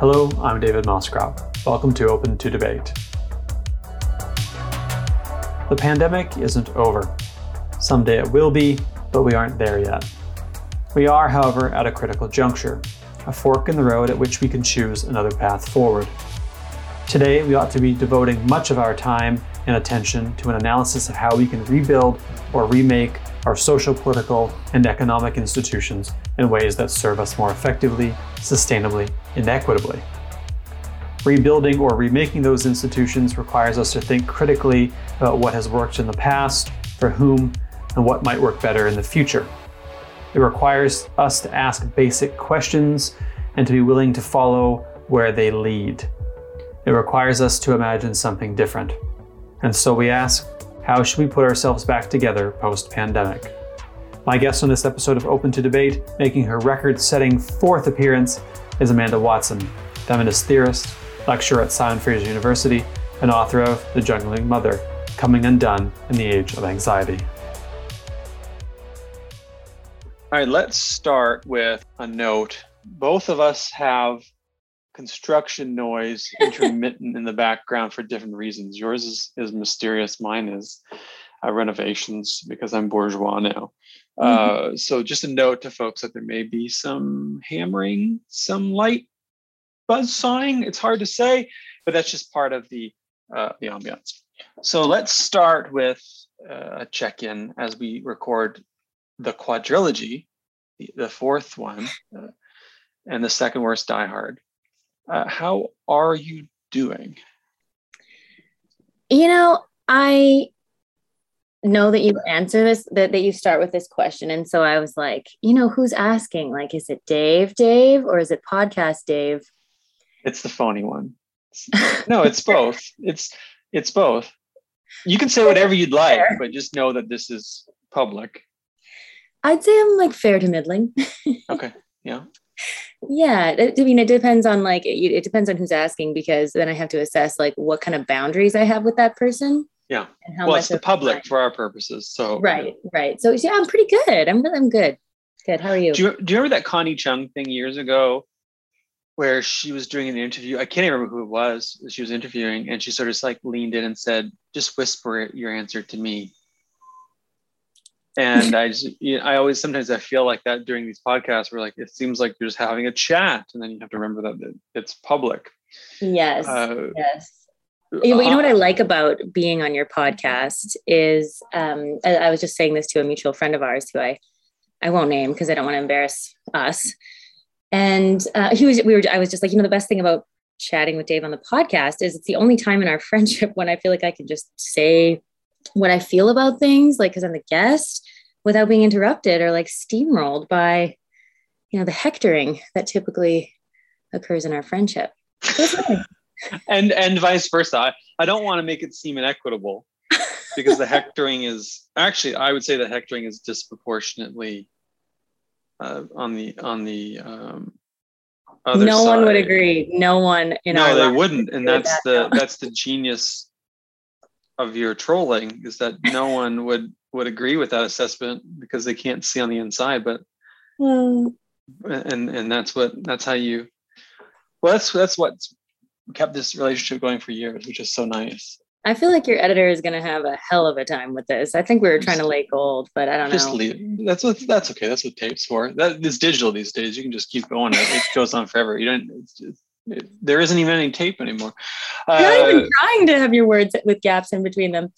Hello, I'm David Moscrop. Welcome to Open to Debate. The pandemic isn't over. Someday it will be, but we aren't there yet. We are, however, at a critical juncture, a fork in the road at which we can choose another path forward. Today, we ought to be devoting much of our time and attention to an analysis of how we can rebuild or remake our social, political, and economic institutions in ways that serve us more effectively, sustainably, and equitably. Rebuilding or remaking those institutions requires us to think critically about what has worked in the past, for whom, and what might work better in the future. It requires us to ask basic questions and to be willing to follow where they lead. It requires us to imagine something different. And so we ask, how should we put ourselves back together post pandemic? My guest on this episode of Open to Debate, making her record setting fourth appearance, is Amanda Watson, feminist theorist, lecturer at Simon Fraser University, and author of The Juggling Mother Coming Undone in the Age of Anxiety. All right, let's start with a note. Both of us have construction noise intermittent in the background for different reasons. Yours is, is mysterious. Mine is uh, renovations because I'm bourgeois now. Mm-hmm. Uh, so just a note to folks that there may be some hammering, some light buzz sawing. It's hard to say, but that's just part of the uh, the ambiance. So let's start with uh, a check-in as we record the quadrilogy, the, the fourth one, uh, and the second worst Die Hard. Uh, how are you doing? You know, I know that you answer this, that, that you start with this question. And so I was like, you know, who's asking? Like, is it Dave, Dave, or is it podcast Dave? It's the phony one. no, it's both. It's it's both. You can say whatever you'd like, but just know that this is public. I'd say I'm like fair to middling. okay. Yeah yeah i mean it depends on like it, it, depends on who's asking because then i have to assess like what kind of boundaries i have with that person yeah. and how well it's the public for our purposes so right right. So yeah i'm pretty good. I'm i'm good. Good. How are you? Do, you do you remember that connie chung thing years ago where she was doing an interview? I can't even remember who it was she was interviewing and she sort of just like leaned in and said just whisper your answer to me and I just, you know, I always sometimes I feel like that during these podcasts where like it seems like you're just having a chat, and then you have to remember that it's public. Yes. Uh, yes. You know what I like about being on your podcast is um, I, I was just saying this to a mutual friend of ours who I I won't name because I don't want to embarrass us. And uh, he was we were I was just like you know the best thing about chatting with Dave on the podcast is it's the only time in our friendship when I feel like I can just say what I feel about things, like because I'm the guest, without being interrupted or like steamrolled by, you know, the hectoring that typically occurs in our friendship. and and vice versa. I, I don't want to make it seem inequitable because the hectoring is actually I would say the hectoring is disproportionately uh, on the on the um, no side. one would agree. No one in no, they wouldn't, and that's that the that's the genius of your trolling is that no one would would agree with that assessment because they can't see on the inside but mm. and and that's what that's how you well that's that's what's kept this relationship going for years which is so nice i feel like your editor is going to have a hell of a time with this i think we were trying to lay gold but i don't know. just leave that's what that's okay that's what tape's for that is digital these days you can just keep going it, it goes on forever you don't it's just, there isn't even any tape anymore. Uh, not even trying to have your words with gaps in between them.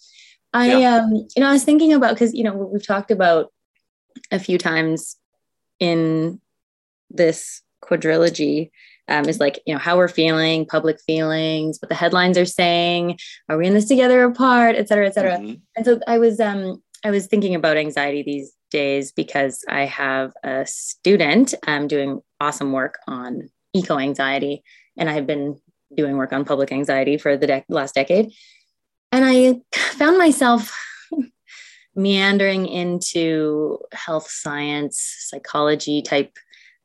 I yeah. um, you know, I was thinking about because you know we've talked about a few times in this quadrilogy um, is like you know how we're feeling, public feelings, what the headlines are saying, are we in this together apart, et cetera, et cetera. Mm-hmm. And so I was um, I was thinking about anxiety these days because I have a student um, doing awesome work on eco anxiety and I have been doing work on public anxiety for the de- last decade. And I found myself meandering into health science, psychology type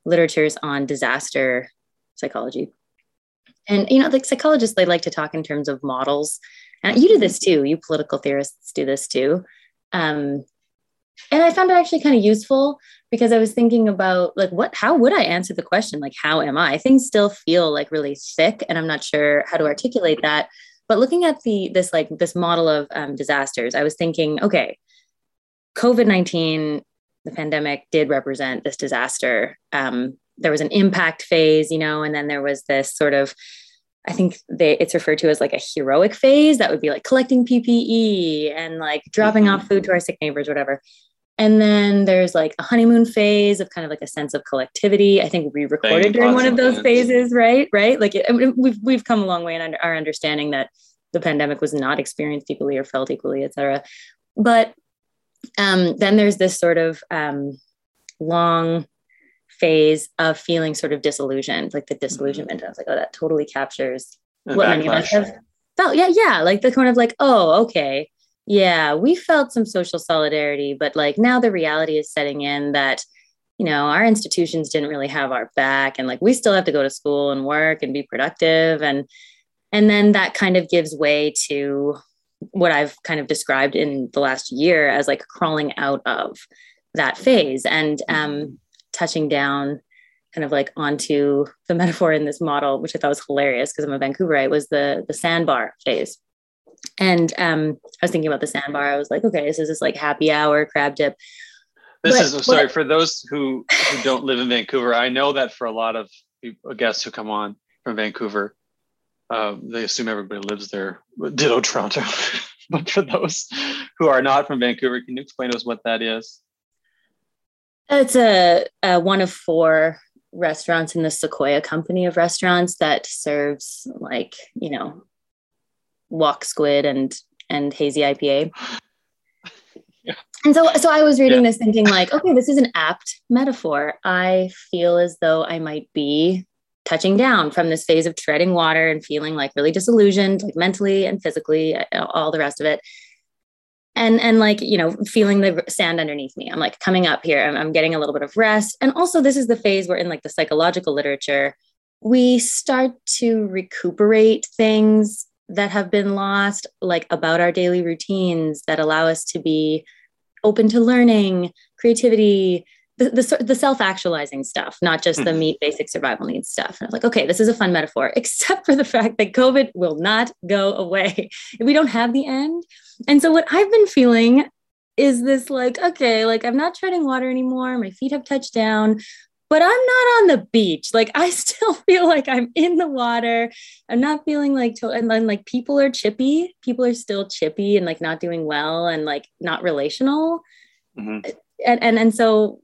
literatures on disaster psychology. And, you know, like psychologists, they like to talk in terms of models. And you do this too. You political theorists do this too. Um, and I found it actually kind of useful because I was thinking about like what how would I answer the question like how am I? Things still feel like really sick and I'm not sure how to articulate that. But looking at the this like this model of um, disasters, I was thinking, okay, COVID nineteen, the pandemic did represent this disaster. Um, there was an impact phase, you know, and then there was this sort of I think they, it's referred to as like a heroic phase that would be like collecting PPE and like dropping mm-hmm. off food to our sick neighbors, whatever. And then there's like a honeymoon phase of kind of like a sense of collectivity. I think we recorded during one of those phases, right? Right. Like it, we've, we've come a long way in our understanding that the pandemic was not experienced equally or felt equally, et cetera. But um, then there's this sort of um, long phase of feeling sort of disillusioned, like the disillusionment. Mm-hmm. I was like, oh, that totally captures what many of us have felt. Yeah, yeah. Like the kind of like, oh, okay yeah, we felt some social solidarity, but like now the reality is setting in that, you know, our institutions didn't really have our back and like we still have to go to school and work and be productive and and then that kind of gives way to what I've kind of described in the last year as like crawling out of that phase and um, touching down kind of like onto the metaphor in this model, which I thought was hilarious because I'm a Vancouverite, was the the sandbar phase. And um, I was thinking about the sandbar. I was like, okay, this is this like happy hour crab dip. This but, is sorry for those who, who don't live in Vancouver. I know that for a lot of people, guests who come on from Vancouver, uh, they assume everybody lives there. Ditto Toronto. but for those who are not from Vancouver, can you explain to us what that is? It's a, a one of four restaurants in the Sequoia company of restaurants that serves like you know wok squid and and hazy IPA. Yeah. And so so I was reading yeah. this thinking like, okay, this is an apt metaphor. I feel as though I might be touching down from this phase of treading water and feeling like really disillusioned, like mentally and physically, all the rest of it. And and like, you know, feeling the sand underneath me. I'm like coming up here. I'm, I'm getting a little bit of rest. And also this is the phase where in like the psychological literature, we start to recuperate things that have been lost, like about our daily routines that allow us to be open to learning, creativity, the, the, the self-actualizing stuff, not just the mm-hmm. meet basic survival needs stuff. And I was like, okay, this is a fun metaphor, except for the fact that COVID will not go away. we don't have the end. And so what I've been feeling is this like, okay, like I'm not treading water anymore. My feet have touched down but I'm not on the beach. Like I still feel like I'm in the water. I'm not feeling like to- and then like people are chippy. People are still chippy and like not doing well and like not relational. Mm-hmm. And, and and so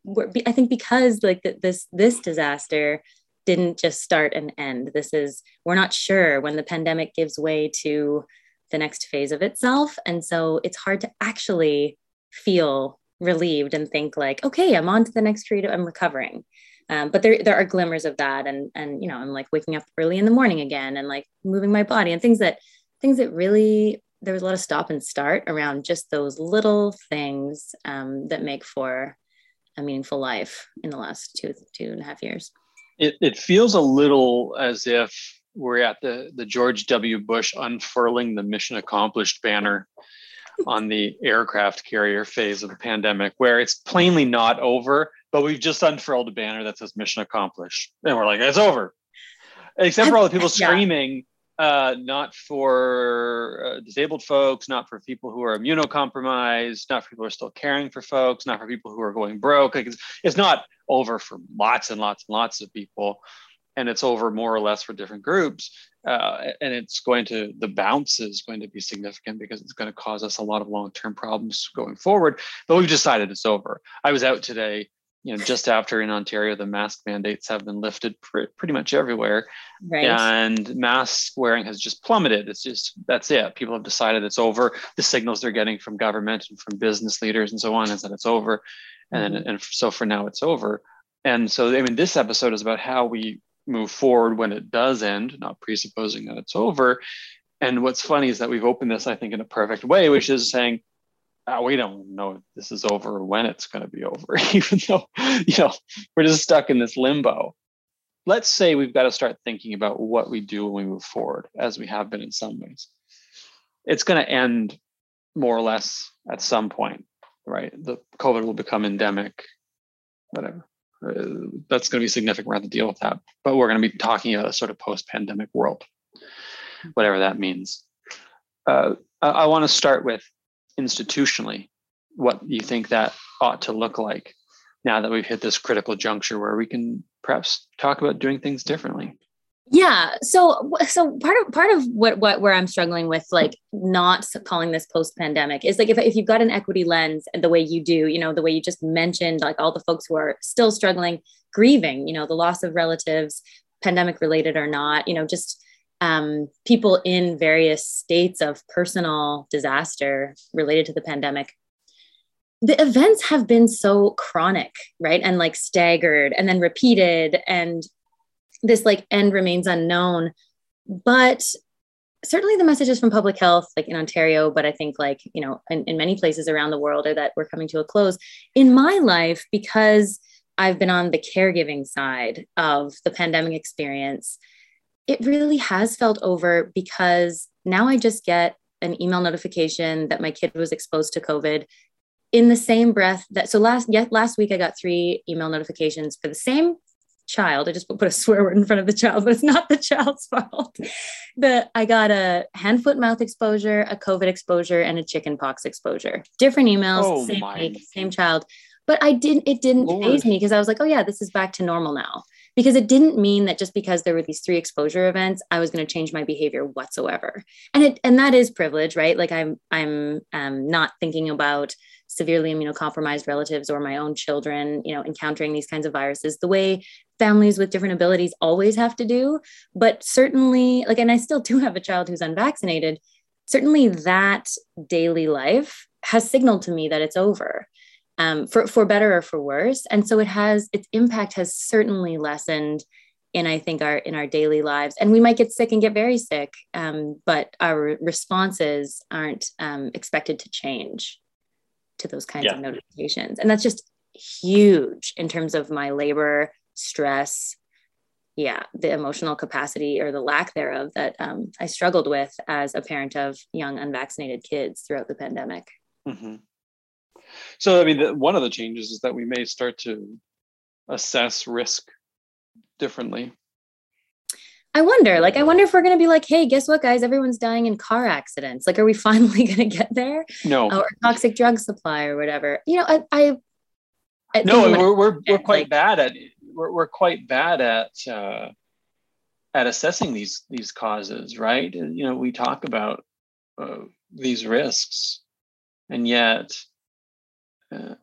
I think because like this this disaster didn't just start and end. This is we're not sure when the pandemic gives way to the next phase of itself, and so it's hard to actually feel relieved and think like, okay, I'm on to the next creative. I'm recovering um, but there there are glimmers of that and and you know i'm like waking up early in the morning again and like moving my body and things that things that really there was a lot of stop and start around just those little things um, that make for a meaningful life in the last two two and a half years. It, it feels a little as if we're at the the george w. Bush unfurling the mission accomplished banner on the aircraft carrier phase of the pandemic where it's plainly not over but we've just unfurled a banner that says mission accomplished. And we're like, it's over. Except for all the people screaming, uh, not for uh, disabled folks, not for people who are immunocompromised, not for people who are still caring for folks, not for people who are going broke. Like it's, it's not over for lots and lots and lots of people. And it's over more or less for different groups. Uh, and it's going to, the bounce is going to be significant because it's going to cause us a lot of long term problems going forward. But we've decided it's over. I was out today you know just after in ontario the mask mandates have been lifted pr- pretty much everywhere. Right. and mask wearing has just plummeted. It's just that's it. People have decided it's over. The signals they're getting from government and from business leaders and so on is that it's over. And mm-hmm. and so for now it's over. And so i mean this episode is about how we move forward when it does end not presupposing that it's over. And what's funny is that we've opened this i think in a perfect way which is saying uh, we don't know if this is over or when it's going to be over, even though, you know, we're just stuck in this limbo. Let's say we've got to start thinking about what we do when we move forward, as we have been in some ways. It's going to end more or less at some point. right? The COVID will become endemic, whatever. Uh, that's going to be significant. We're going to deal with that. But we're going to be talking about a sort of post pandemic world, whatever that means. Uh, I, I want to start with institutionally what you think that ought to look like now that we've hit this critical juncture where we can perhaps talk about doing things differently? Yeah so so part of part of what what where i'm struggling with like not calling this post pandemic is like if, if you've got an equity lens and the way you do you know the way you just mentioned like all the folks who are still struggling grieving you know the loss of relatives pandemic related or not you know just um, people in various states of personal disaster related to the pandemic the events have been so chronic right? And like staggered and then repeated and this like end remains unknown. But certainly the messages from public health like in ontario but i think like you know in, in many places around the world are that we're coming to a close. In my life because i've been on the caregiving side of the pandemic experience it really has felt over because now i just get an email notification that my kid was exposed to covid in the same breath that so last yeah, last week I got three email notifications for the same child. I just put a swear word in front of the child, but it's not the child's fault. But I got a hand foot mouth exposure, a COVID exposure, and a chicken pox exposure. Different emails, oh same week, same child. But I didn't it didn't faze me because I was like, oh yeah, this is back to normal now. Because it didn't mean that just because there were these three exposure events, I was going to change my behavior whatsoever. And it and that is privilege, right? Like I'm I'm um, not thinking about severely immunocompromised relatives or my own children, you know, encountering these kinds of viruses the way families with different abilities always have to do. But certainly, like, and I still do have a child who's unvaccinated. Certainly, that daily life has signaled to me that it's over. Um, for, for better or for worse. And so it has, its impact has certainly lessened in I think our in our daily lives. And we might get sick and get very sick, um, but our responses aren't um, expected to change to those kinds yeah. of notifications. And that's just huge in terms of my labor, stress, yeah, the emotional capacity or the lack thereof that um, I struggled with as a parent of young unvaccinated kids throughout the pandemic. Mm-hmm. So, I mean, the, one of the changes is that we may start to assess risk differently. I wonder, like, I wonder if we're going to be like, hey, guess what, guys? Everyone's dying in car accidents. Like, are we finally going to get there? No. or toxic drug supply or whatever. You know, I, I, I no, we're, we're, we're quite like, bad at, we're, we're quite bad at, uh, at assessing these, these causes, right? And, you know, we talk about uh, these risks and yet uh,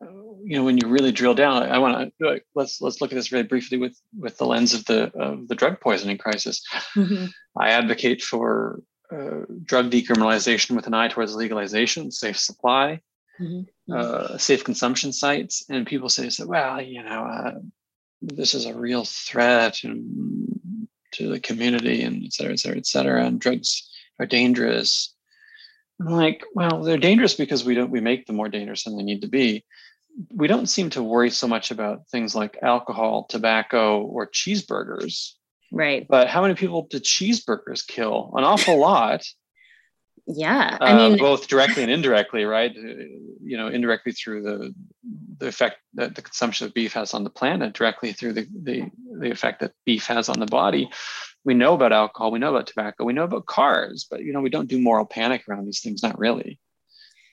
you know when you really drill down i, I want to let's let's look at this very briefly with with the lens of the of the drug poisoning crisis mm-hmm. i advocate for uh, drug decriminalization with an eye towards legalization safe supply mm-hmm. uh, safe consumption sites and people say so well you know uh, this is a real threat to the community and et cetera et cetera et cetera and drugs are dangerous I'm like, well, they're dangerous because we don't we make them more dangerous than they need to be. We don't seem to worry so much about things like alcohol, tobacco, or cheeseburgers. Right. But how many people did cheeseburgers kill? An awful lot. yeah, I mean, uh, both directly and indirectly, right? Uh, you know, indirectly through the the effect that the consumption of beef has on the planet, directly through the the, the effect that beef has on the body we know about alcohol, we know about tobacco, we know about cars, but you know, we don't do moral panic around these things. Not really.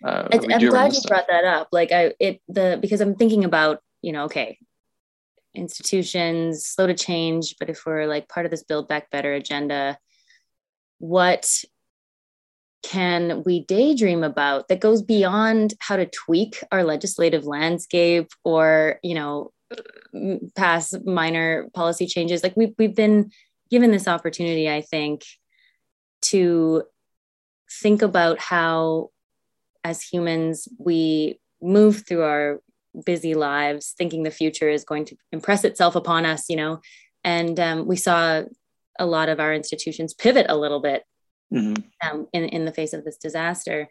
Uh, I, am glad you brought that up. Like I, it the because I'm thinking about you know, okay, institutions slow to change, but if we're like part of this Build Back Better agenda, what can we daydream about that goes beyond how to tweak our legislative landscape or you know pass minor policy changes like we've, we've been given this opportunity, I think, to think about how, as humans, we move through our busy lives thinking the future is going to impress itself upon us, you know. And um, we saw a lot of our institutions pivot a little bit mm-hmm. um, in, in the face of this disaster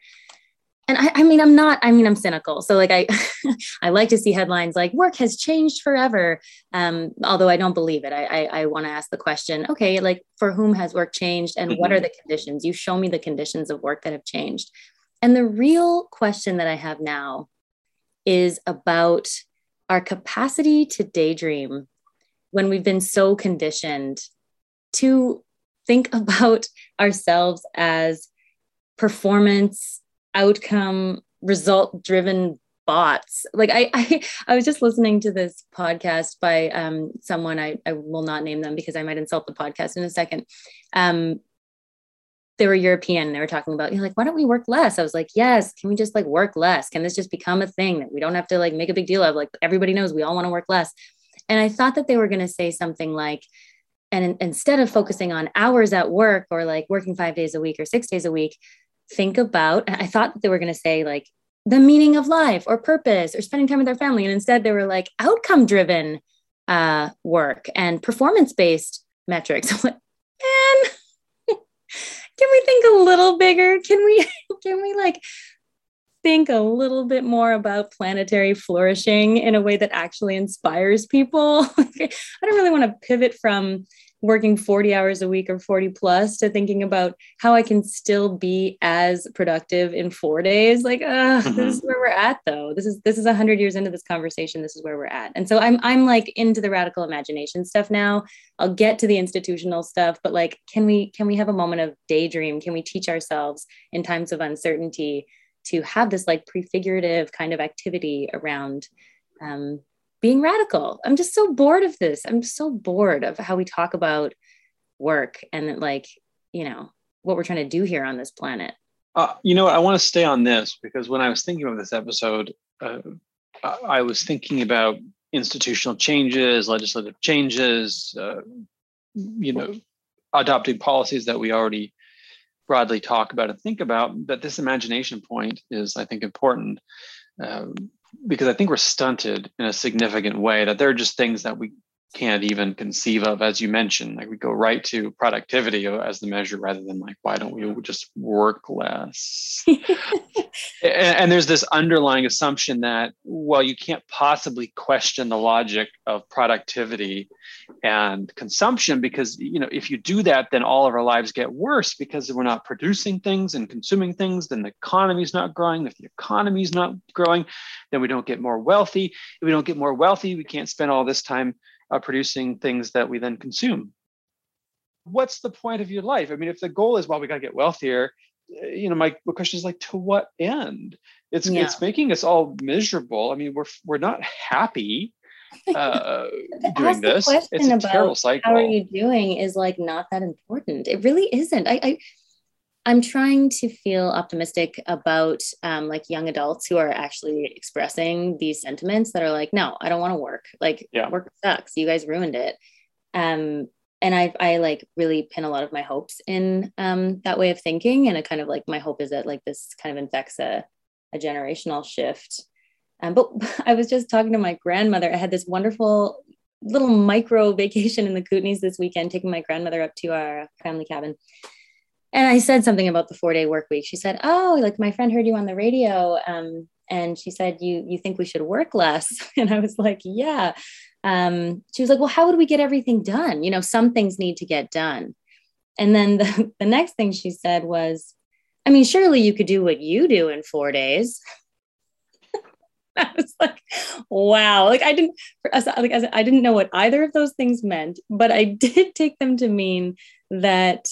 and I, I, mean i'm not i mean i'm cynical so like i i like to see headlines like work has changed forever um, although i don't believe it i i, I want to ask the question okay like for whom has work changed and mm-hmm. what are mm-hmm. the conditions you show me the conditions of work that have changed and the real question that i have now is about our capacity to daydream when we've been so conditioned to think about ourselves as performance outcome result driven bots. Like I, I i was just listening to this podcast by um someone i i will not name them because i might insult the podcast in a second. Um they were european they were talking about you know like why don't we work less? I was like yes can we just like work less? Can this just become a thing that we don't have to like make a big deal of? Like everybody knows we all want to work less. And i thought that they were going to say something like and in, instead of focusing on hours at work or like working five days a week or six days a week think about i thought they were going to say like the meaning of life or purpose or spending time with their family. And instead they were like outcome driven uh, work and performance based metrics. I'm like man can we think a little bigger? Can we can we like think a little bit more about planetary flourishing in a way that actually inspires people? I don't really want to pivot from working 40 hours a week or 40 plus to thinking about how I can still be as productive in four days. Like, uh, mm-hmm. this is where we're at though. This is this is a hundred years into this conversation. This is where we're at. And so I'm I'm like into the radical imagination stuff now. I'll get to the institutional stuff, but like, can we can we have a moment of daydream? Can we teach ourselves in times of uncertainty to have this like prefigurative kind of activity around um, being radical. I'm just so bored of this. I'm so bored of how we talk about work and like, you know, what we're trying to do here on this planet. Uh, you know, I want to stay on this because when I was thinking of this episode, uh, I was thinking about institutional changes, legislative changes, uh, you know, adopting policies that we already broadly talk about and think about. But this imagination point is, I think, important. Um, because I think we're stunted in a significant way that there are just things that we can't even conceive of, as you mentioned. Like we go right to productivity as the measure rather than like, why don't we just work less? and, and, there's this underlying assumption that, well, you can't possibly question the logic of productivity and consumption because, you know, if you do that, then all of our lives get worse because we're not producing things and consuming things, then the economy's not growing. If the economy's not growing, then we don't get more wealthy. If we don't get more wealthy, we can't spend all this time uh, producing things that we then consume. What's the point of your life? I mean, if the goal is, well, we got to get wealthier, eh, you know, my question is like, to what end? It's yeah. it's making us all miserable. I mean, we're we're not happy uh, doing this. It's a terrible cycle. How are you doing? Is like not that important. It really isn't. I, I I'm trying to feel optimistic about um, like young adults who are actually expressing these sentiments that are like, no, I don't want to work. Like yeah. work sucks. You guys ruined it. Um, and I, I like really pin a lot of my hopes in um, that way of thinking. And it kind of like my hope is that like this kind of infects a, a generational shift. Um, but I was just talking to my grandmother. I had this wonderful little micro vacation in the Kootenays this weekend, taking my grandmother up to our family cabin and I said something about the four day work week. She said, "Oh, like my friend heard you on the radio, um, and she said you you think we should work less." And I was like, "Yeah." Um, she was like, "Well, how would we get everything done? You know, some things need to get done." And then the, the next thing she said was, "I mean, surely you could do what you do in four days." I was like, wow. Like I didn't, like I didn't know what either of those things meant, but I did take them to mean that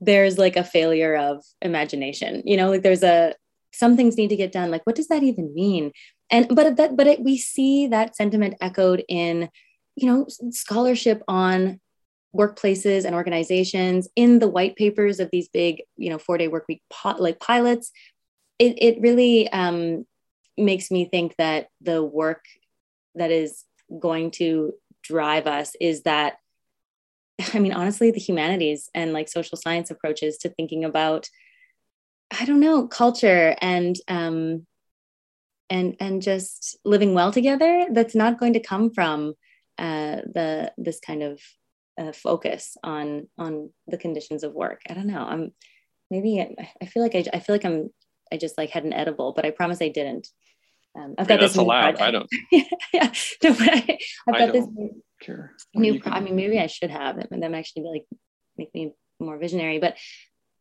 there's like a failure of imagination you know like there's a some things need to get done like what does that even mean? And but that but it, we see that sentiment echoed in you know scholarship on workplaces and organizations in the white papers of these big you know four day work week pot, like pilots. It, it really um, makes me think that the work that is going to drive us is that I mean, honestly, the humanities and like social science approaches to thinking about, I don't know, culture and um, and and just living well together. That's not going to come from uh, the this kind of uh, focus on on the conditions of work. I don't know. I'm maybe I, I feel like I, I feel like I'm I just like had an edible, but I promise I didn't. Um, I've got this. That's allowed. I don't. yeah, no, I, have got this care. New, I mean, maybe I should have it, and then actually be like make me more visionary. But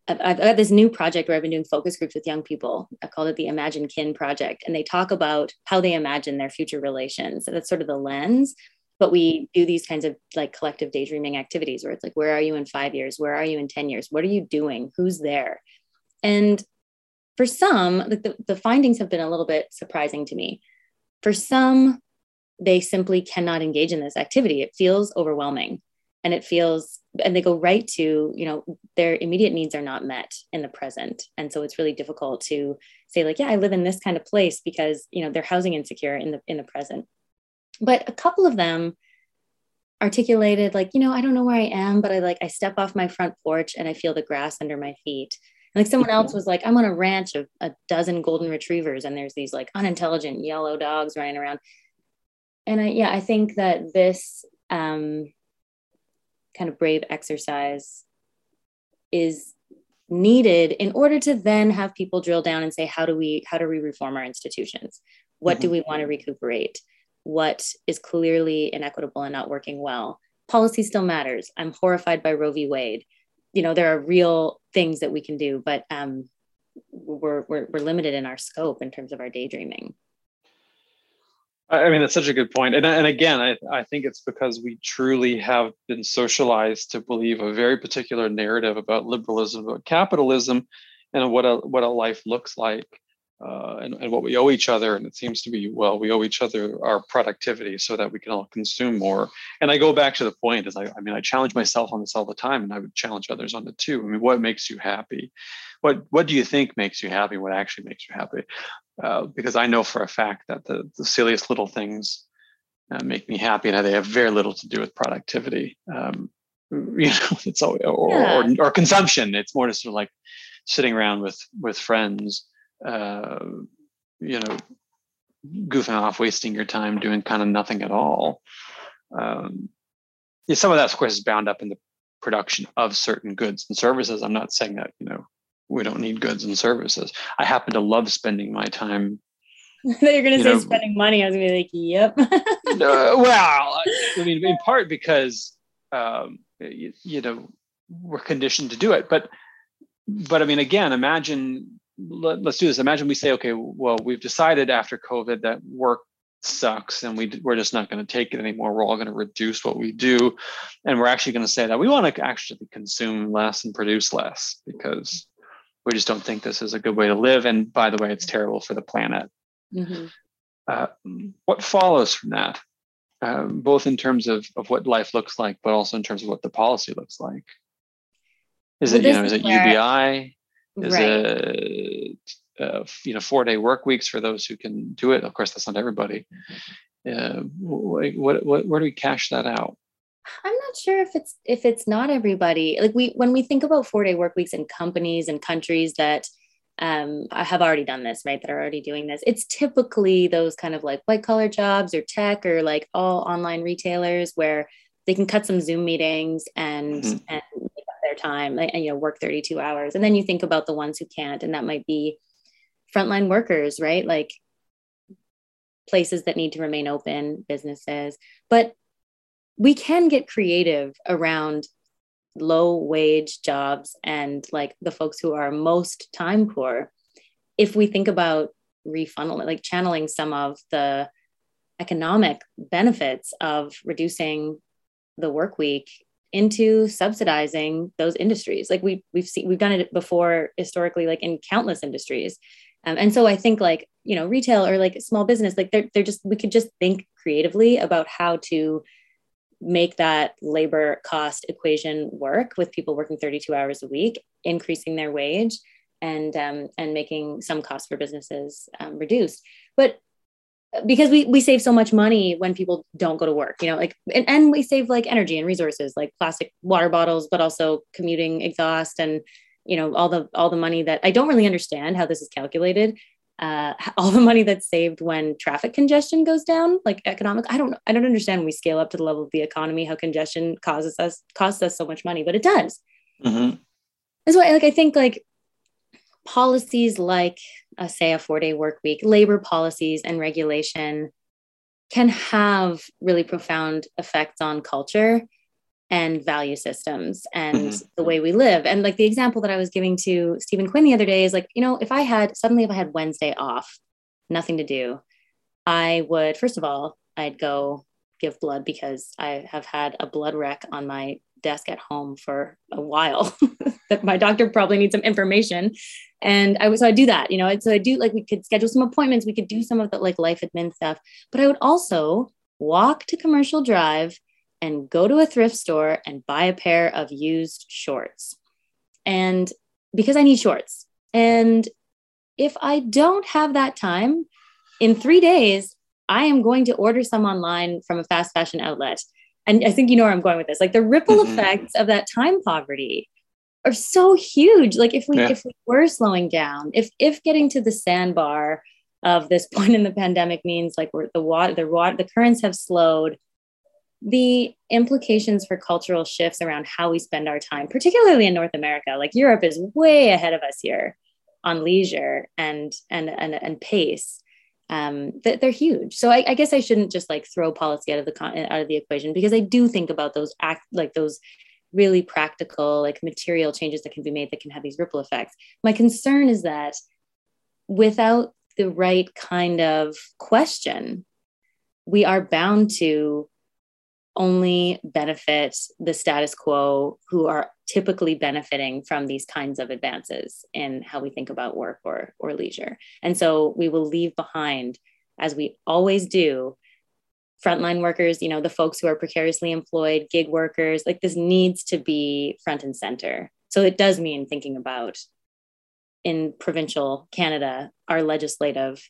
I've got this new project where I've been doing focus groups with young people. I called it the Imagine Kin Project. And they talk about how they imagine their future relations. So that's sort of the lens. But we do these kinds of like collective daydreaming activities where it's like, where are you in five years? Where are you in 10 years? What are you doing? Who's there? And for some, the, the findings have been a little bit surprising to me. For some, they simply cannot engage in this activity. It feels overwhelming and it feels and they go right to you know their immediate needs are not met in the present. And so it's really difficult to say like yeah i live in this kind of place because you know they're housing insecure in the in the present. But a couple of them articulated like you know i don't know where i am but i like i step off my front porch and i feel the grass under my feet. And like someone else was like i'm on a ranch of a dozen golden retrievers and there's these like unintelligent yellow dogs running around and i yeah i think that this um kind of brave exercise is needed in order to then have people drill down and say how do we how do we reform our institutions? What mm-hmm. do we want to recuperate? What is clearly inequitable and not working well? Policy still matters. I'm horrified by roe v. Wade. You know there are real things that we can do but um, we're, we're, we're limited in our scope in terms of our daydreaming I mean, that's such a good point. And, and again, I, I think it's because we truly have been socialized to believe a very particular narrative about liberalism, about capitalism, and what a what a life looks like, uh, and, and what we owe each other. And it seems to be, well, we owe each other our productivity so that we can all consume more. And I go back to the point is I, I mean, I challenge myself on this all the time, and I would challenge others on it too. I mean, what makes you happy? What what do you think makes you happy? What actually makes you happy? Uh, because I know for a fact that the, the silliest little things uh, make me happy and they have very little to do with productivity. Um, you know, it's all, or, yeah. or, or, consumption. It's more just sort of like sitting around with, with friends, uh, you know, goofing off, wasting your time doing kind of nothing at all. Um, yeah, some of that, of course, is bound up in the production of certain goods and services. I'm not saying that, you know, we don't need goods and services. I happen to love spending my time. That You're going to say know, spending money. I was going to be like, yep. uh, well, I mean, in part because, um, you, you, know, we're conditioned to do it. But, but I mean, again, imagine, let, let's do this. Imagine we say, okay, well, we've decided after COVID that work sucks and we, we're just not going to take it anymore. We're all going to reduce what we do. And we're actually going to say that we want to actually consume less and produce less because we just don't think this is a good way to live. And by the way, it's terrible for the planet. Mm-hmm. Uh, what follows from that, uh, both in terms of, of what life looks like, but also in terms of what the policy looks like? Is well, it, you know, is it UBI? Is right. it, uh, you know, four day work weeks for those who can do it? Of course, that's not everybody. Uh, what, what, where do we cash that out? I'm not sure if it's if it's not everybody. Like we when we think about four day work weeks in companies and countries that um, have already done this, right? That are already doing this. It's typically those kind of like white collar jobs or tech or like all online retailers where they can cut some Zoom meetings and mm-hmm. and their time and you know work 32 hours. And then you think about the ones who can't, and that might be frontline workers, right? Like places that need to remain open, businesses. But we can get creative around low wage jobs and like the folks who are most time poor if we think about refunneling like channeling some of the economic benefits of reducing the work week into subsidizing those industries like we we've seen we've done it before historically like in countless industries um, and so i think like you know retail or like small business like they're, they're just we could just think creatively about how to make that labor cost equation work with people working 32 hours a week, increasing their wage, and um, and making some costs for businesses um, reduced. But because we we save so much money when people don't go to work, you know, like and, and we save like energy and resources, like plastic water bottles, but also commuting exhaust and you know all the all the money that I don't really understand how this is calculated uh, all the money that's saved when traffic congestion goes down, like economic. I don't I don't understand when we scale up to the level of the economy how congestion causes us costs us so much money, but it does. Mm-hmm. That's why, like, I think like policies like uh, say a four day work week, labor policies and regulation can have really profound effects on culture and value systems and mm-hmm. the way we live. And like the example that I was giving to Stephen Quinn the other day is like, you know, if I had suddenly if I had Wednesday off, nothing to do, I would first of all, I'd go give blood because I have had a blood req on my desk at home for a while that my doctor probably needs some information. And i was so i do that you know so i do like we could schedule some appointments we could do some of the like life admin stuff. But i would also walk to commercial drive and go to a thrift store and buy a pair of used shorts. And because i need shorts. And if i don't have that time in three days i am going to order some online from a fast fashion outlet and I think you know where I'm going with this. Like the ripple mm-hmm. effects of that time poverty are so huge. Like if we yeah. if we were slowing down, if if getting to the sandbar of this point in the pandemic means like we're, the water the water the currents have slowed, the implications for cultural shifts around how we spend our time, particularly in North America, like Europe is way ahead of us here on leisure and and and, and pace um, that they're huge. So I, I, guess I shouldn't just like throw policy out of the con- out of the equation because I do think about those act like those really practical like material changes that can be made that can have these ripple effects. My concern is that without the right kind of question, we are bound to only benefit the status quo who are typically benefiting from these kinds of advances in how we think about work or, or leisure. And so we will leave behind, as we always do, frontline workers, you know, the folks who are precariously employed, gig workers, like this needs to be front and center. So it does mean thinking about in provincial Canada, our legislative,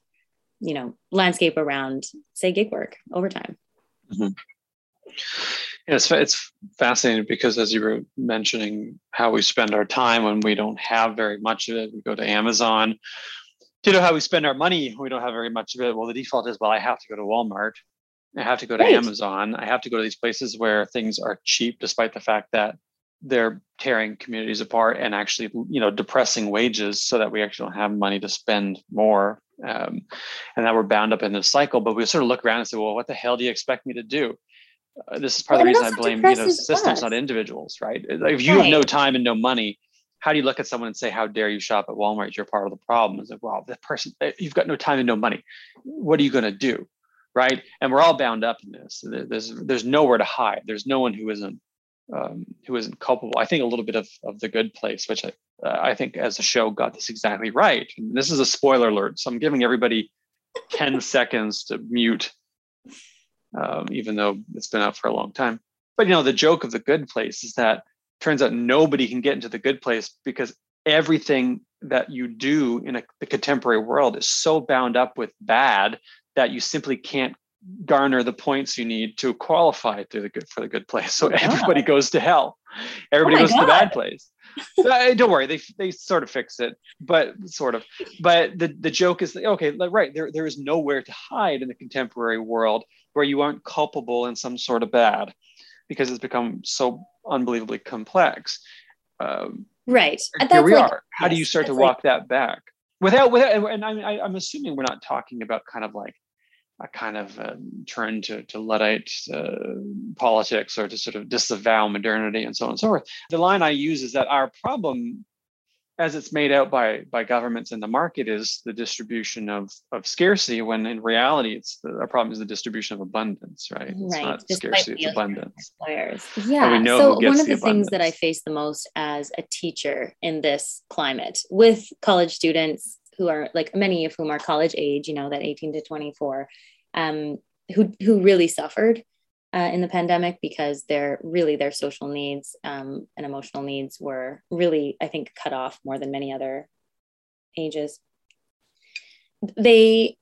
you know, landscape around, say, gig work overtime. Mm-hmm. Yeah, it's, it's fascinating because as you were mentioning how we spend our time when we don't have very much of it, we go to Amazon. Do You know how we spend our money, we don't have very much of it. Well, the default is, well, I have to go to Walmart. I have to go to right. Amazon. I have to go to these places where things are cheap, despite the fact that they're tearing communities apart and actually, you know, depressing wages so that we actually don't have money to spend more. Um, and that we're bound up in this cycle. But we sort of look around and say, well, what the hell do you expect me to do? Uh, this is part well, of the reason I blame you know systems, not individuals, right? Like if you right. have no time and no money, how do you look at someone and say, "How dare you shop at Walmart? You're part of the problem." It's like, well, the person eh, you've got no time and no money. What are you going to do, right? And we're all bound up in this. There's there's nowhere to hide. There's no one who isn't um, who isn't culpable. I think a little bit of of the good place, which I uh, I think as the show got this exactly right. And this is a spoiler alert, so I'm giving everybody ten seconds to mute um, even though it's been out for a long time. But you know, the joke of the good place is that turns out nobody can get into the good place because everything that you do in a, the contemporary world is so bound up with bad that you simply can't garner the points you need to qualify to the good for the good place. So everybody goes to hell. Everybody oh goes God. to the bad place. uh, don't worry, they they sort of fix it, but sort of. But the the joke is okay, right? There there is nowhere to hide in the contemporary world where you aren't culpable in some sort of bad, because it's become so unbelievably complex. Um, right. here we like, are. How do you start to walk like, that back without without? And I, I'm assuming we're not talking about kind of like a kind of uh, turn to, to Luddite uh, politics or to sort of disavow modernity and so on and so forth. The line I use is that our problem, as it's made out by, by governments and the market, is the distribution of, of scarcity, when in reality, it's the, our problem is the distribution of abundance, right? It's right. not Despite scarcity, it's abundance. Employers. Yeah. so one of the, the things that I face the most as a teacher in this climate with college students who are like many of whom are college age, you know, that 18 to 24, um, who who really suffered uh, in the pandemic because their really their social needs um, and emotional needs were really, I think, cut off more than many other ages. They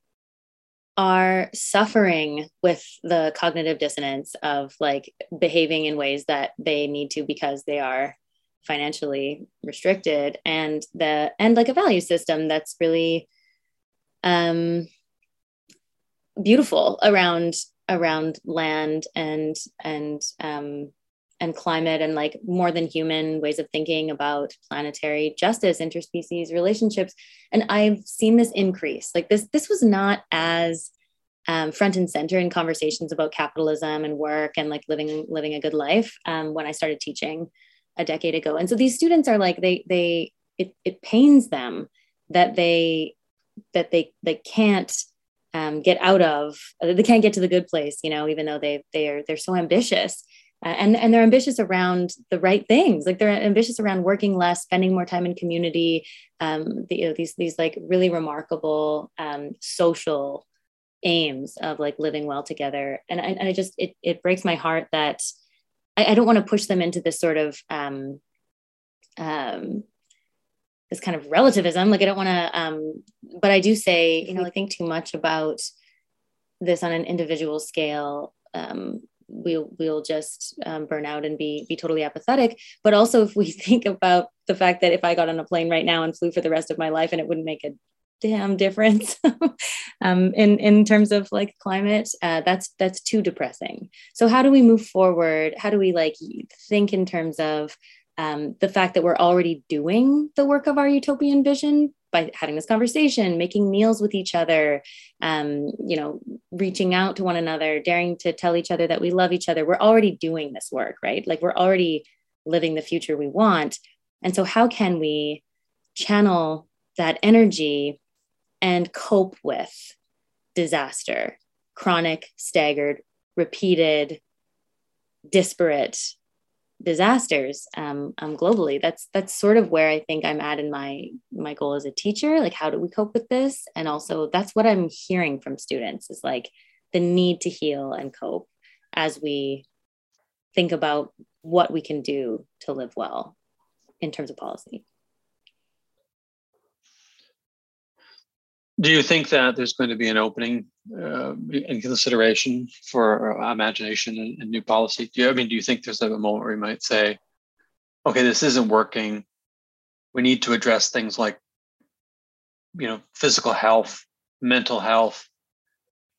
are suffering with the cognitive dissonance of like behaving in ways that they need to because they are financially restricted and the and like a value system that's really um beautiful around around land and and um and climate and like more than human ways of thinking about planetary justice interspecies relationships and i've seen this increase like this this was not as um, front and center in conversations about capitalism and work and like living living a good life um, when I started teaching a decade ago. And so these students are like they they it, it pains them that they that they they can't um, get out of they can't get to the good place you know even though they they are they're so ambitious. Uh, and and they're ambitious around the right things. Like they're ambitious around working less spending more time in community um, the, you know, these these like really remarkable um, social aims of like living well together. And I, and I just it, it breaks my heart that I, I don't want to push them into this sort of um, um, this kind of relativism. Like I don't want to, um, but I do say, you know, I think too much about this on an individual scale. Um, we'll we'll just um, burn out and be be totally apathetic. But also, if we think about the fact that if I got on a plane right now and flew for the rest of my life, and it wouldn't make a damn difference um, in in terms of like climate, uh, that's that's too depressing. So how do we move forward? How do we like think in terms of um, the fact that we're already doing the work of our utopian vision by having this conversation, making meals with each other, um, you know, reaching out to one another, daring to tell each other that we love each other. We're already doing this work, right? Like we're already living the future we want. And so, how can we channel that energy and cope with disaster, chronic, staggered, repeated, disparate disasters um, um, globally. That's that's sort of where I think I'm at in my my goal as a teacher. Like, how do we cope with this? And also, that's what I'm hearing from students is like the need to heal and cope as we think about what we can do to live well in terms of policy. Do you think that there's going to be an opening uh, in consideration for uh, imagination and, and, new policy? Do you, I mean, do you think there's a moment where you might say, okay, this isn't working. We need to address things like, you know, physical health, mental health,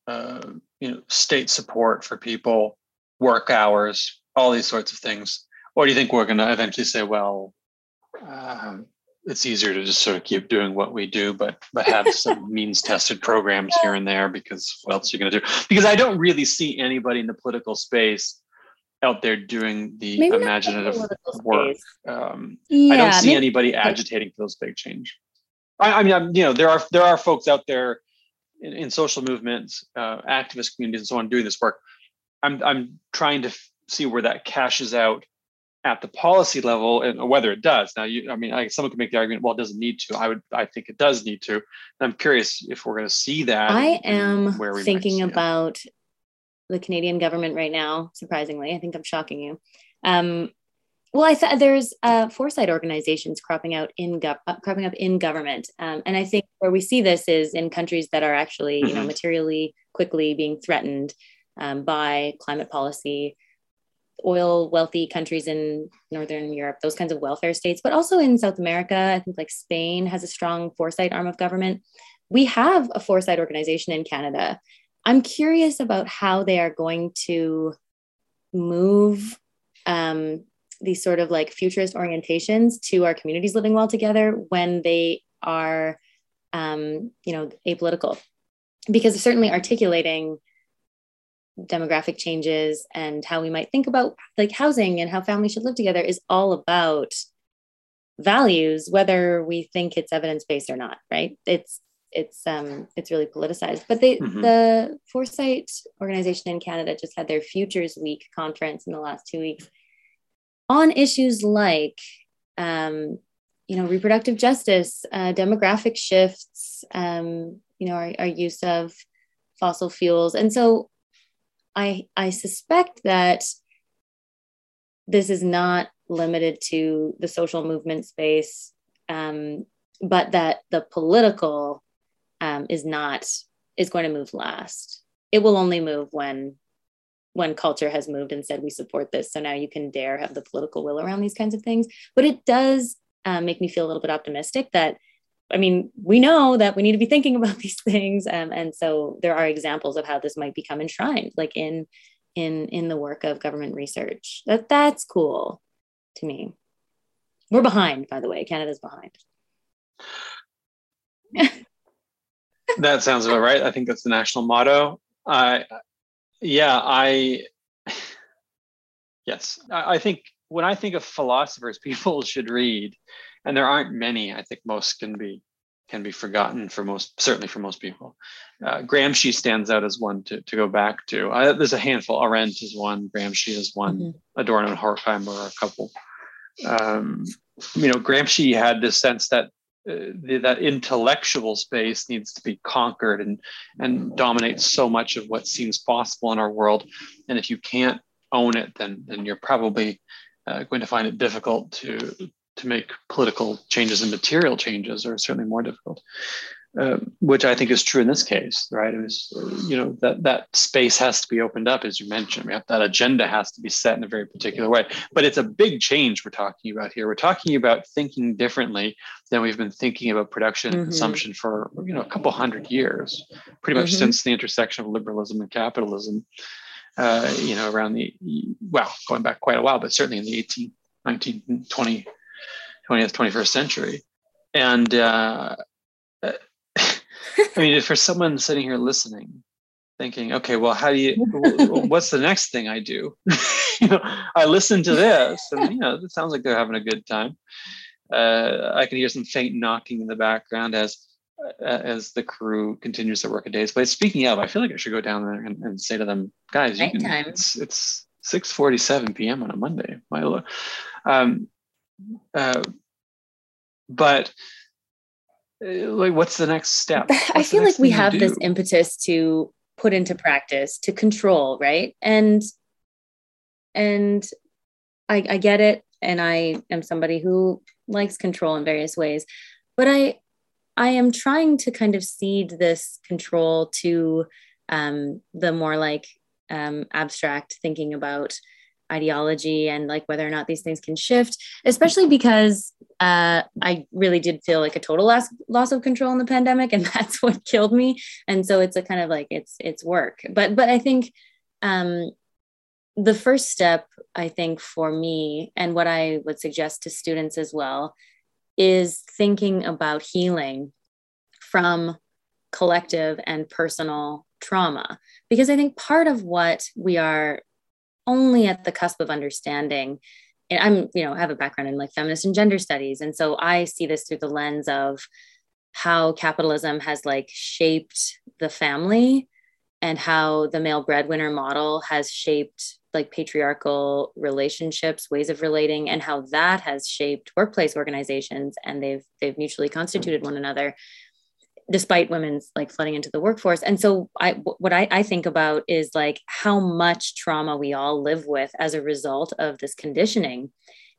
uh, you know, state support for people, work hours, all these sorts of things. Or do you think we're going to eventually say, well, um, it's easier to just sort of keep doing what we do, but but have some means tested programs here and there because what else are you going to do? Because I don't really see anybody in the political space out there doing the maybe imaginative work. Um, yeah, I don't see anybody agitating for those big change. I, I mean, I'm, you know, there are there are folks out there in, in social movements, uh, activist communities, and so on doing this work. I'm I'm trying to f- see where that cashes out at the policy level and whether it does. Now, you, I mean, I, someone could make the argument, well, it doesn't need to. I would, I think it does need to. And I'm curious if we're going to see that. I am thinking about it. the Canadian government right now. Surprisingly, I think I'm shocking you. Um, well, I thought there's uh, foresight organizations cropping out in gov- uh, cropping up in government, um, and I think where we see this is in countries that are actually, you know, mm-hmm. materially quickly being threatened um, by climate policy oil wealthy countries in northern europe those kinds of welfare states but also in south america i think like spain has a strong foresight arm of government. We have a foresight organization in canada. I'm curious about how they are going to move um, these sort of like futurist orientations to our communities living well together when they are um, you know apolitical. Because certainly articulating demographic changes and how we might think about like housing and how families should live together is all about values whether we think it's evidence-based or not right? It's it's um it's really politicized. But they mm-hmm. the foresight organization in canada just had their futures week conference in the last two weeks on issues like um you know reproductive justice uh, demographic shifts um you know our, our use of fossil fuels. And so I I suspect that this is not limited to the social movement space, um, but that the political um, is not is going to move last. It will only move when when culture has moved and said we support this. So now you can dare have the political will around these kinds of things. But it does um, make me feel a little bit optimistic that I mean, we know that we need to be thinking about these things, um, and so there are examples of how this might become enshrined, like in in in the work of government research. That that's cool to me. We're behind, by the way. Canada's behind. that sounds about right. I think that's the national motto. I, yeah, I, yes, I, I think when I think of philosophers, people should read, and there aren't many. I think most can be can be forgotten for most, certainly for most people. Uh, Gramsci stands out as one to, to go back to. Uh, there's a handful. Arendt is one. Gramsci is one. Mm-hmm. Adorno and Horkheimer are a couple. Um, you know, Gramsci had this sense that uh, the, that intellectual space needs to be conquered and and dominates so much of what seems possible in our world. And if you can't own it, then then you're probably uh, going to find it difficult to to make political changes and material changes are certainly more difficult. Uh, which I think is true in this case, right? It was, you know, that that space has to be opened up, as you mentioned. We have that agenda has to be set in a very particular way. But it's a big change we're talking about here. We're talking about thinking differently than we've been thinking about production mm-hmm. and consumption for you know a couple hundred years, pretty much mm-hmm. since the intersection of liberalism and capitalism. Uh, you know, around the well, going back quite a while, but certainly in the 18, 19, 20, 20th, 21st century. And uh, I mean, for someone sitting here listening, thinking, okay, well, how do you, what's the next thing I do? you know, I listen to this and, you know, it sounds like they're having a good time. Uh, I can hear some faint knocking in the background as, uh, as the crew continues their work a days. But speaking of, I feel like I should go down there and, and say to them, guys, you can, it's, it's 6.47 p.m. on a Monday. My Lord. Um, uh, but uh, like what's the next step? What's i feel like we have this impetus to put into practice to control right? And and I, I get it and i am somebody who likes control in various ways but i i am trying to kind of cede this control to um, the more like um, abstract thinking about ideology and like whether or not these things can shift, especially because uh, I really did feel like a total loss loss of control in the pandemic, and that's what killed me. And so it's a kind of like it's it's work, but but I think um, the first step, I think for me, and what I would suggest to students as well, is thinking about healing from collective and personal trauma because i think part of what we are only at the cusp of understanding and i'm you know I have a background in like feminist and gender studies and so i see this through the lens of how capitalism has like shaped the family and how the male breadwinner model has shaped like patriarchal relationships ways of relating and how that has shaped workplace organizations and they've they've mutually constituted one another despite women's like flooding into the workforce. And so i what I, I think about is like how much trauma we all live with as a result of this conditioning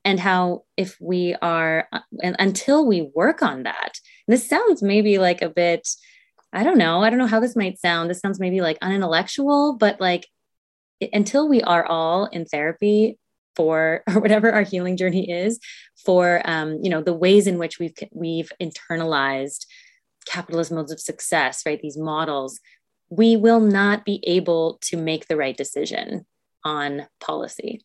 and how if we are and until we work on that this sounds maybe like a bit i don't know i don't know how this might sound. This sounds maybe like unintellectual but like until we are all in therapy for or whatever our healing journey is for um, you know the ways in which we've we've internalized capitalist modes of success, right? These models, we will not be able to make the right decision on policy.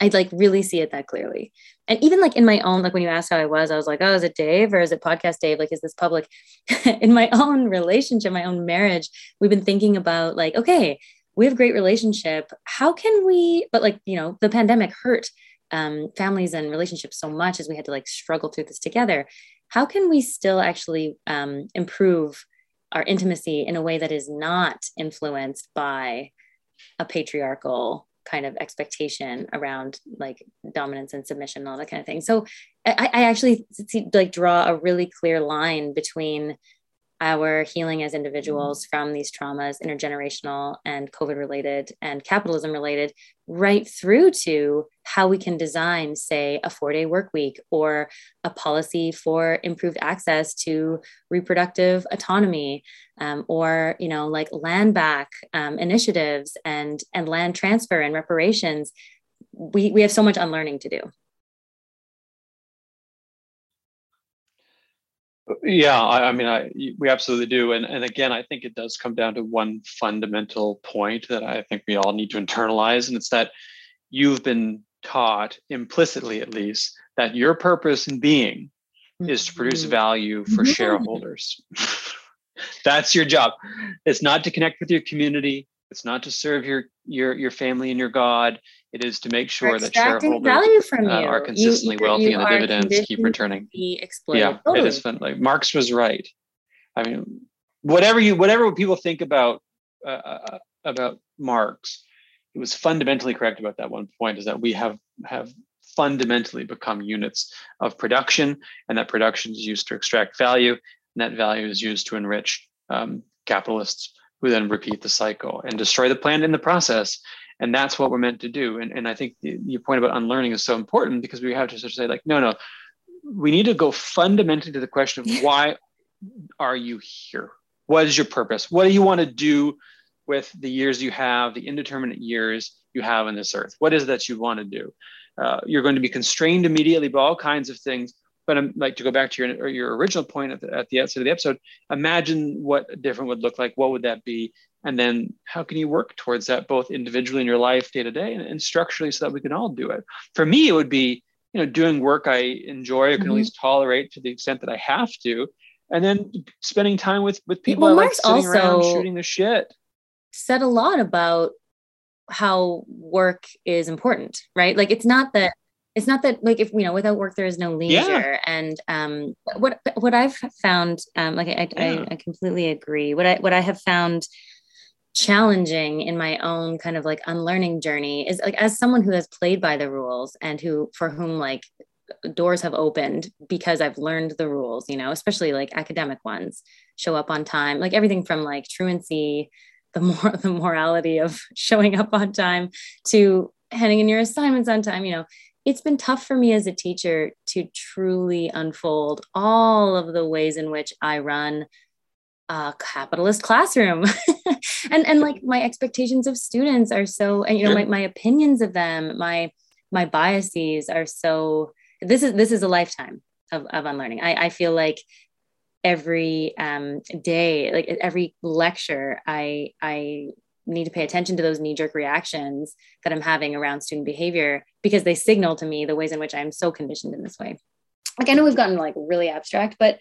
I'd like really see it that clearly. And even like in my own, like when you asked how I was, I was like, oh, is it Dave or is it podcast Dave? Like, is this public? in my own relationship, my own marriage, we've been thinking about like, okay, we have great relationship. How can we, but like, you know, the pandemic hurt um, families and relationships so much as we had to like struggle through this together how can we still actually um, improve our intimacy in a way that is not influenced by a patriarchal kind of expectation around like dominance and submission and all that kind of thing? So i, I actually see, like draw a really clear line between our healing as individuals from these traumas, intergenerational and COVID related and capitalism related, right through to how we can design, say, a four day work week or a policy for improved access to reproductive autonomy um, or, you know, like land back um, initiatives and, and land transfer and reparations. We, we have so much unlearning to do. Yeah, I, I, mean, I, we absolutely do, and and again, I think it does come down to one fundamental point that I think we all need to internalize, and it's that you've been taught implicitly, at least, that your purpose in being is to produce mm-hmm. value for mm-hmm. shareholders. That's your job. It's not to connect with your community. It's not to serve your your your family and your God. It is to make sure that shareholders value from you. Uh, are consistently you, wealthy and the dividends keep returning. Yeah, totally. it is fun. Like Marx was right. I mean, whatever you whatever people think about uh, uh, about Marx, he was fundamentally correct about that one point. Is that we have have fundamentally become units of production, and that production is used to extract value, and that value is used to enrich um, capitalists, who then repeat the cycle and destroy the planet in the process. And that's what we're meant to do. And, and I think the, your point about unlearning is so important because we have to sort of say, like, no, no, we need to go fundamentally to the question of why are you here? What is your purpose? What do you want to do with the years you have, the indeterminate years you have on this earth? What is it that you want to do? Uh, you're going to be constrained immediately by all kinds of things. But I'm like to go back to your your original point at the, at the outset of the episode. Imagine what different would look like. What would that be? And then how can you work towards that both individually in your life, day to day, and, and structurally, so that we can all do it. For me, it would be you know doing work I enjoy or can mm-hmm. at least tolerate to the extent that I have to, and then spending time with with people well, I like sitting around shooting the shit. Said a lot about how work is important, right? Like it's not that it's not that like if you know without work there is no leisure yeah. and um what what i've found um like I, yeah. I, I completely agree what i what i have found challenging in my own kind of like unlearning journey is like as someone who has played by the rules and who for whom like doors have opened because I've learned the rules, you know, especially like academic ones, show up on time, like everything from like truancy the more the morality of showing up on time to handing in your assignments on time you know it's been tough for me as a teacher to truly unfold all of the ways in which i run a capitalist classroom. And and like my expectations of students are so and you know my, my opinions of them my my biases are so this is this is a lifetime of, of unlearning. I, I feel like every um, day, like every lecture, I I need to pay attention to those knee jerk reactions that I'm having around student behavior because they signal to me the ways in which I'm so conditioned in this way. Like I know we've gotten like really abstract, but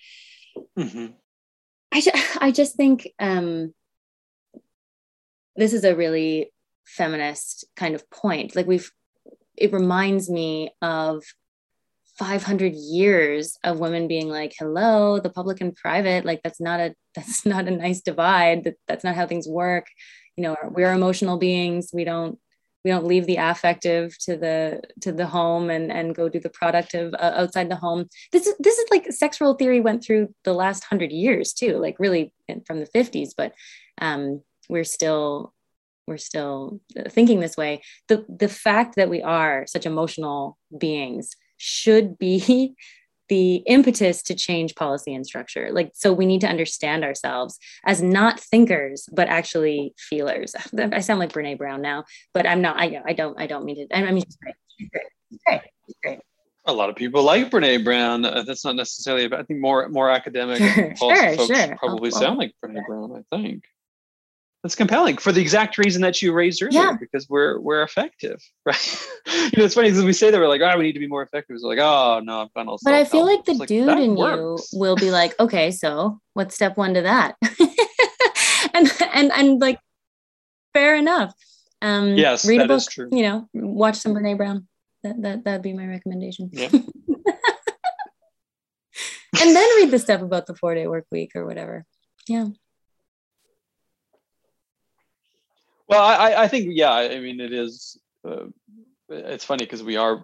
mm-hmm. I just I just think um, this is a really feminist kind of point. Like we've it reminds me of 500 years of women being like hello the public and private like that's not a that's not a nice divide that, that's not how things work you know we're emotional beings. We don't we don't leave the affective to the to the home and and go do the productive uh, outside the home. This is this is like sexual theory went through the last 100 years too like really from the 50s but um we're still we're still thinking this way. The the fact that we are such emotional beings should be the impetus to change policy and structure. Like, so we need to understand ourselves as not thinkers, but actually feelers. I sound like Brene Brown now, but I'm not. I, I don't. I don't mean to. I mean, she's great. She's great. She's great. She's great. A lot of people like Brene Brown. Uh, that's not necessarily. About, I think more more academic sure, folks sure. probably sound like Brene Brown. I think. That's compelling for the exact reason that you raised earlier, yeah. because we're we're effective, right? you know, it's funny because we say that we're like, oh, we need to be more effective. It's like, oh no, I've gone all. But I feel like the like, dude in works. you will be like, okay, so what's step one to that? and and and like, fair enough. Um, yes, read a book. True. You know, watch some Brene Brown. That that that'd be my recommendation. Yeah. and then read the stuff about the four day work week or whatever. Yeah. Well, I, I think yeah. I mean, it is. Uh, it's funny because we are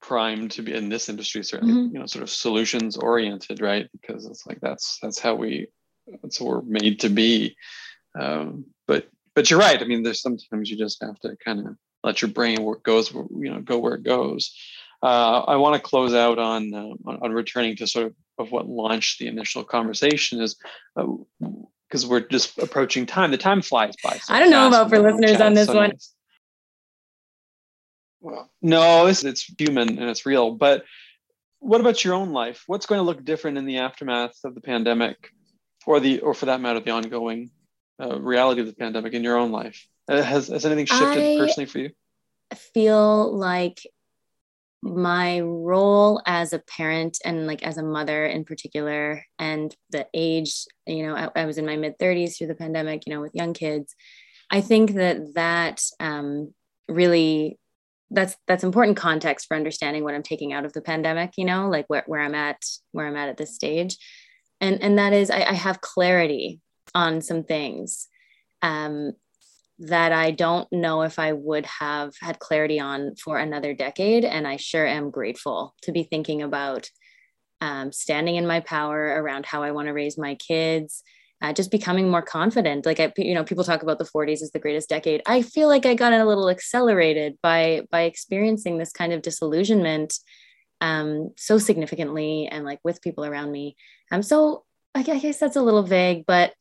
primed to be in this industry, certainly, mm-hmm. you know, sort of solutions oriented, right? Because it's like that's that's how we that's what we're made to be. Um, but but you're right. I mean, there's sometimes you just have to kind of let your brain work goes you know go where it goes. Uh, I want to close out on, uh, on, on returning to sort of of what launched the initial conversation is uh, because we're just approaching time. The time flies by. So I don't know about for listeners on this so one. Nice. Well, no, it's, it's human and it's real. But what about your own life? What's going to look different in the aftermath of the pandemic, or the, or for that matter, the ongoing uh, reality of the pandemic in your own life? Uh, has has anything shifted I personally for you? I feel like my role as a parent and like as a mother in particular and the age you know i, I was in my mid 30s through the pandemic you know with young kids i think that that um, really that's that's important context for understanding what i'm taking out of the pandemic you know like where, where i'm at where i'm at at this stage. And and that is i, I have clarity on some things. Um, that I don't know if I would have had clarity on for another decade. And I sure am grateful to be thinking about um, standing in my power around how I want to raise my kids. Uh, just becoming more confident. Like I, you know, people talk about the 40s as the greatest decade. I feel like I got a little accelerated by by experiencing this kind of disillusionment um, so significantly and like with people around me. Um, so I guess that's a little vague, but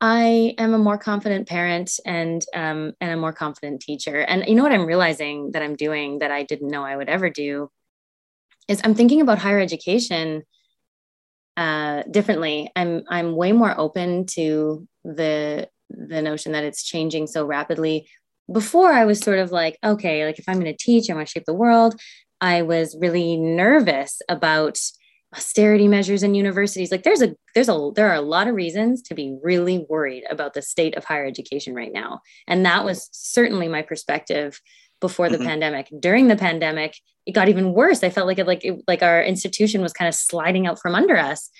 I am a more confident parent and um, and a more confident teacher. And you know what I'm realizing that I'm doing that I didn't know I would ever do is I'm thinking about higher education uh, differently. I'm I'm way more open to the the notion that it's changing so rapidly. Before I was sort of like, okay, like if I'm going to teach, I want to shape the world. I was really nervous about austerity measures in universities. Like there's a there's a there are a lot of reasons to be really worried about the state of higher education right now. And that was certainly my perspective before the mm-hmm. pandemic. During the pandemic it got even worse. I felt like it like it, like our institution was kind of sliding out from under us.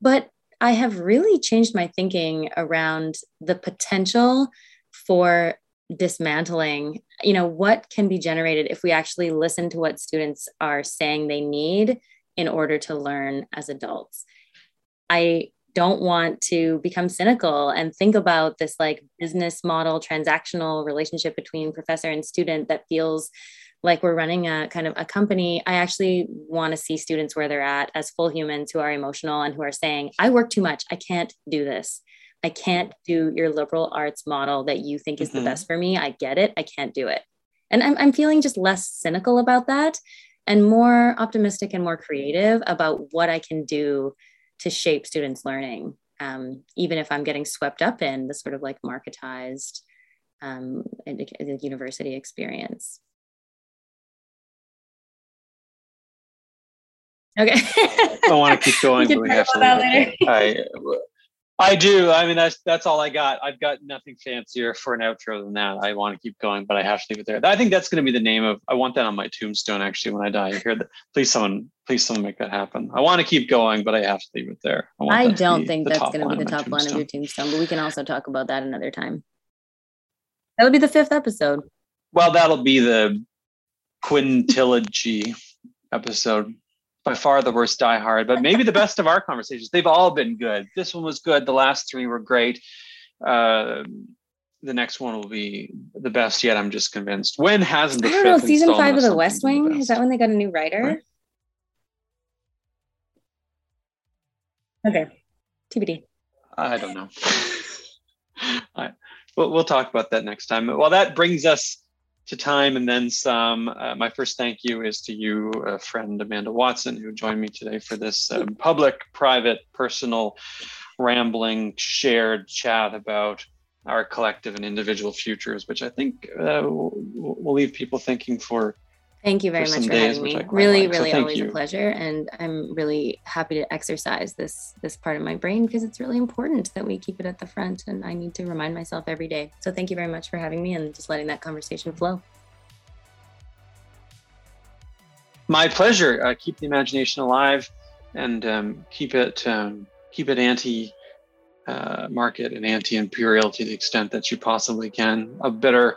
But i have really changed my thinking around the potential for dismantling you know what can be generated if we actually listen to what students are saying they need in order to learn as adults. I don't want to become cynical and think about this like business model transactional relationship between professor and student that feels like we're running a kind of a company. I actually want to see students where they're at as full humans who are emotional and who are saying i work too much. I can't do this. I can't do your liberal arts model that you think is mm-hmm. the best for me. I get it. I can't do it. And I'm, I'm feeling just less cynical about that and more optimistic and more creative about what I can do to shape students' learning, um, even if I'm getting swept up in the sort of like marketized um, university experience. Okay. I want to keep going, but we have to. I, I do. I mean, that's that's all I got. I've got nothing fancier for an outro than that. I want to keep going, but I have to leave it there. I think that's going to be the name of. I want that on my tombstone. Actually, when I die, here. That please, someone, please, someone, make that happen. I want to keep going, but I have to leave it there. I, I don't think that's going to be the top line of your tombstone, but we can also talk about that another time. That'll be the fifth episode. Well, that'll be the quintilogy episode by far the worst Die Hard, but maybe the best of our conversations. They've all been good. This one was good. The last three were great. Uh, the next one will be the best yet. I'm just convinced. When hasn't the I don't know. Season five of The West Wing the is that when they got a new writer? Right. Okay, TBD. I don't know. I, we'll, we'll talk about that next time. Well, that brings us to time and then some. Uh, my first thank you is to you, uh, friend Amanda Watson, who joined me today for this uh, public, private, personal, rambling, shared chat about our collective and individual futures, which I think uh, will leave people thinking for Thank you very much for having me. Really, really so always you. a pleasure. And I'm really happy to exercise this this part of my brain because it's really important that we keep it at the front and I need to remind myself every day. So thank you very much for having me and just letting that conversation flow. My pleasure. Uh, keep the imagination alive and um, keep it um, keep it anti uh, market and anti imperial to the extent that you possibly can. A better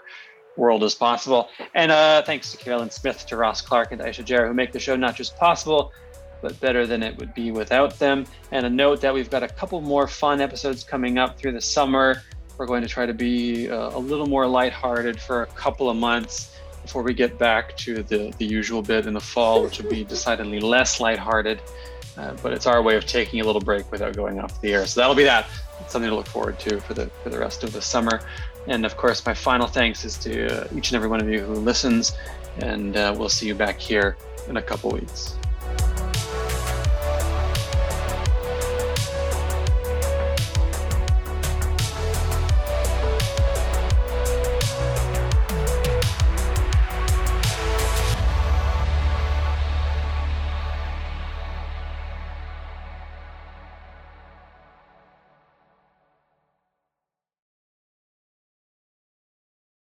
world as possible. And uh, thanks to Carolyn Smith, to Ross Clark, and to Aisha Jarrah, who make the show not just possible, but better than it would be without them. And a note that we've got a couple more fun episodes coming up through the summer. We're going to try to be uh, a little more lighthearted for a couple of months before we get back to the, the usual bit in the fall, which will be decidedly less lighthearted. Uh, but it's our way of taking a little break without going off the air. So that'll be that. It's something to look forward to for the for the rest of the summer. And of course, my final thanks is to uh, each and every one of you who listens. And uh, we'll see you back here in a couple weeks.